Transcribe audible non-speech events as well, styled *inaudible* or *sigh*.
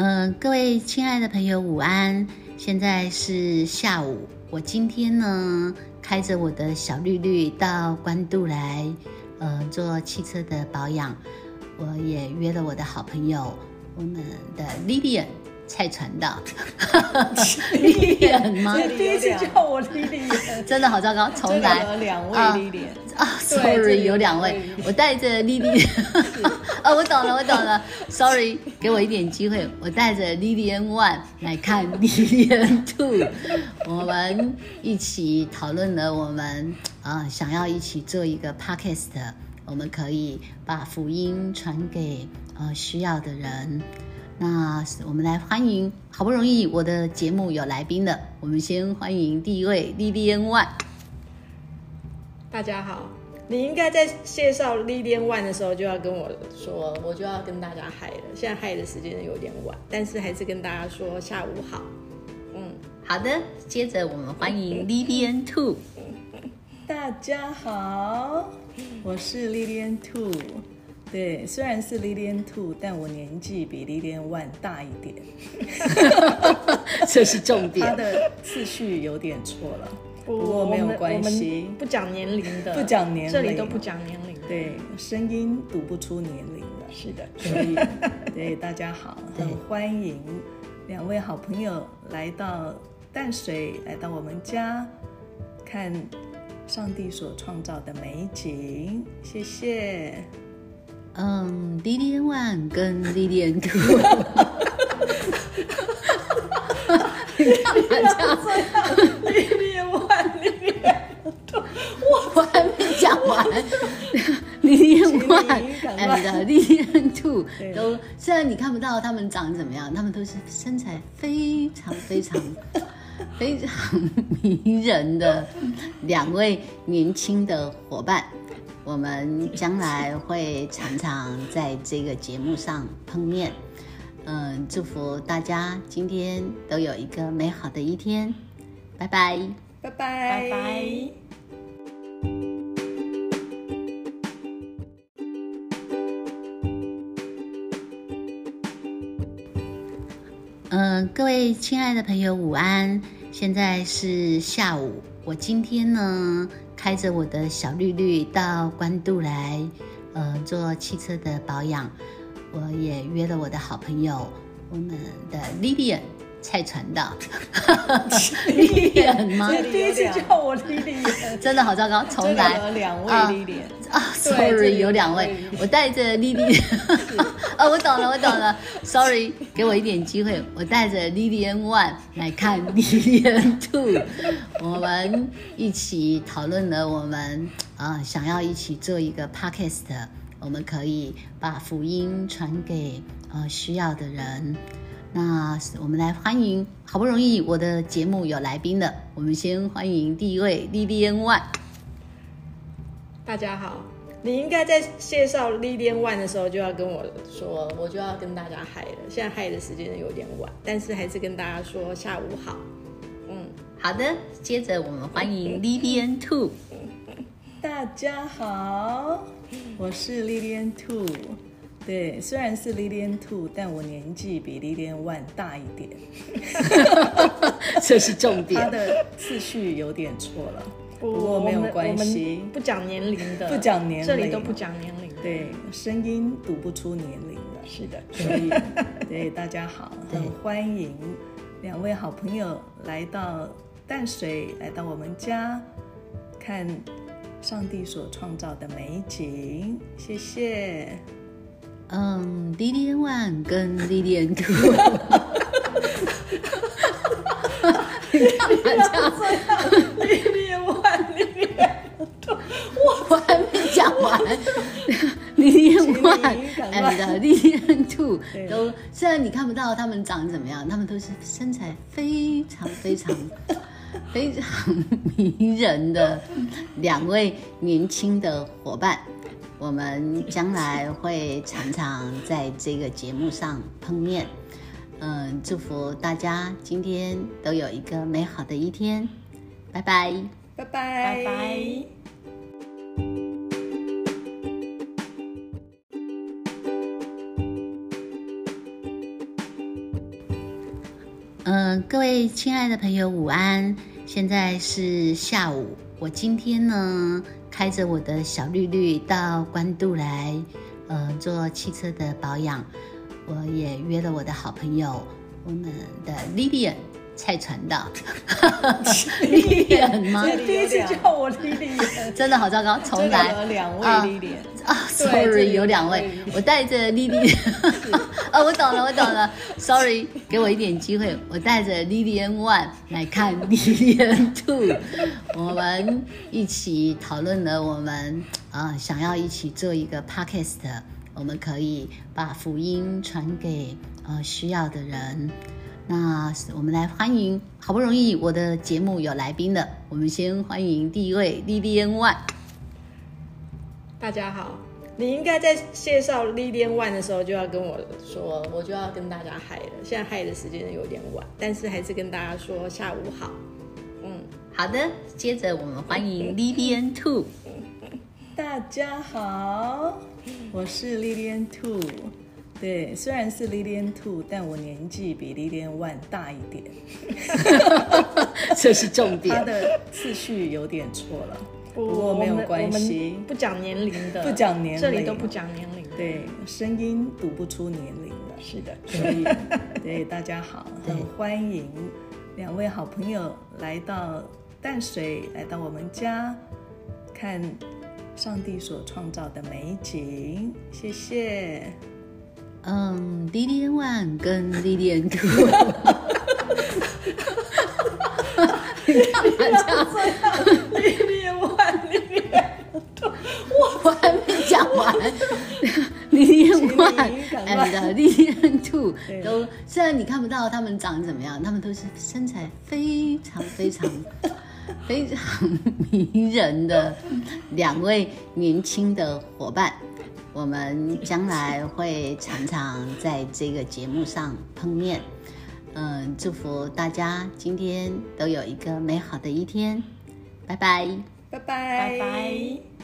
嗯，各位亲爱的朋友，午安！现在是下午，我今天呢开着我的小绿绿到关渡来，呃，做汽车的保养。我也约了我的好朋友，我们的 Lilian 蔡传道。*laughs* Lilian 吗？第一次叫我 Lilian，真的好糟糕，重来。有两位 Lilian 啊，Sorry，有两位，我带着 Lilian。*laughs* 哦，我懂了，我懂了。Sorry，给我一点机会，我带着 Lilian One 来看 Lilian Two，我们一起讨论了我们啊想要一起做一个 Podcast，我们可以把福音传给呃需要的人。那我们来欢迎，好不容易我的节目有来宾了，我们先欢迎第一位 Lilian One。大家好。你应该在介绍 Lilian One 的时候就要跟我说，我就要跟大家嗨了。现在嗨的时间有点晚，但是还是跟大家说下午好。嗯，好的。接着我们欢迎 Lilian Two。大家好，我是 Lilian Two。对，虽然是 Lilian Two，但我年纪比 Lilian One 大一点。*laughs* 这是重点。它的次序有点错了。不过没有关系，不讲年龄的，不讲年龄，这里都不讲年龄。对，声音读不出年龄的。是的，所以对大家好，很欢迎两位好朋友来到淡水，来到我们家看上帝所创造的美景。谢谢。嗯，Lilian One 跟 Lilian Two。你干嘛这样？我还没讲完，李彦 one and 李彦 two 都虽然你看不到他们长怎么样，他们都是身材非常非常非常迷人的两位年轻的伙伴。我们将来会常常在这个节目上碰面。嗯，祝福大家今天都有一个美好的一天。拜拜，拜拜，拜拜。嗯，各位亲爱的朋友，午安！现在是下午，我今天呢开着我的小绿绿到关渡来，呃，做汽车的保养。我也约了我的好朋友，我们的 Lilian。蔡传道，莉莉安吗？*laughs* 第一次叫我莉莉安，真的好糟糕，重来。有两位莉莉安啊，Sorry，有两位，我带着莉莉。*laughs* *laughs* 哦，我懂了，我懂了，Sorry，给我一点机会，我带着 Lilian One 来看 Lilian Two，我们一起讨论了我们啊想要一起做一个 Podcast，我们可以把福音传给呃需要的人。那我们来欢迎，好不容易我的节目有来宾了，我们先欢迎第一位 Lilian One。大家好，你应该在介绍 Lilian One 的时候就要跟我说，我就要跟大家嗨了。现在嗨的时间有点晚，但是还是跟大家说下午好。嗯，好的。接着我们欢迎 *laughs* Lilian Two。大家好，我是 Lilian Two。对，虽然是 Lilian Two，但我年纪比 Lilian One 大一点。*laughs* 这是重点。他的次序有点错了，不过没有关系，不讲年龄的，不讲年龄，这里都不讲年龄。对，声音读不出年龄的。是的，所以对大家好，很欢迎两位好朋友来到淡水，来到我们家看上帝所创造的美景。谢谢。嗯，Lilian One 跟 Lilian Two，你干嘛这样？Lilian One，Lilian Two，我还没讲完。Lilian One and Lilian Two 都虽然你看不到他们长怎么样，他们都是身材非常非常非常迷人的两位年轻的伙伴。我们将来会常常在这个节目上碰面，嗯，祝福大家今天都有一个美好的一天，拜拜，拜拜，拜拜。嗯，各位亲爱的朋友，午安！现在是下午，我今天呢开着我的小绿绿到关渡来，呃，做汽车的保养。我也约了我的好朋友，我们的 Lilian。蔡传道，莉莉安吗？第一次叫我莉莉安，*laughs* 真的好糟糕。重来，两位莉莉安啊，sorry，有两位，我带着莉莉 *laughs* 啊，我懂了，我懂了，sorry，给我一点机会，我带着莉莉安 one 来看莉莉安 two，我们一起讨论了，我们啊想要一起做一个 podcast，我们可以把福音传给呃需要的人。那我们来欢迎，好不容易我的节目有来宾了，我们先欢迎第一位 Lilian One。大家好，你应该在介绍 Lilian One 的时候就要跟我说，我就要跟大家嗨了。现在嗨的时间有点晚，但是还是跟大家说下午好。嗯，好的，接着我们欢迎 *laughs* Lilian Two。大家好，我是 Lilian Two。对，虽然是 Lilian Two，但我年纪比 Lilian One 大一点，*laughs* 这是重点。*laughs* 它的次序有点错了，不过没有关系，*laughs* 不讲年龄的，不讲年龄，这里都不讲年龄。对，声音读不出年龄的。是的，所以 *laughs* 对大家好，很欢迎两位好朋友来到淡水，来到我们家看上帝所创造的美景。谢谢。嗯，Lilian One 跟 Lilian Two，你干嘛这样？Lilian One，Lilian Two，我还没讲完。Lilian One and Lilian Two 都虽然你看不到他们长怎么样，他们都是身材非常非常 *laughs* 非常迷人的两位年轻的伙伴。我们将来会常常在这个节目上碰面，嗯，祝福大家今天都有一个美好的一天，拜拜，拜拜，拜拜。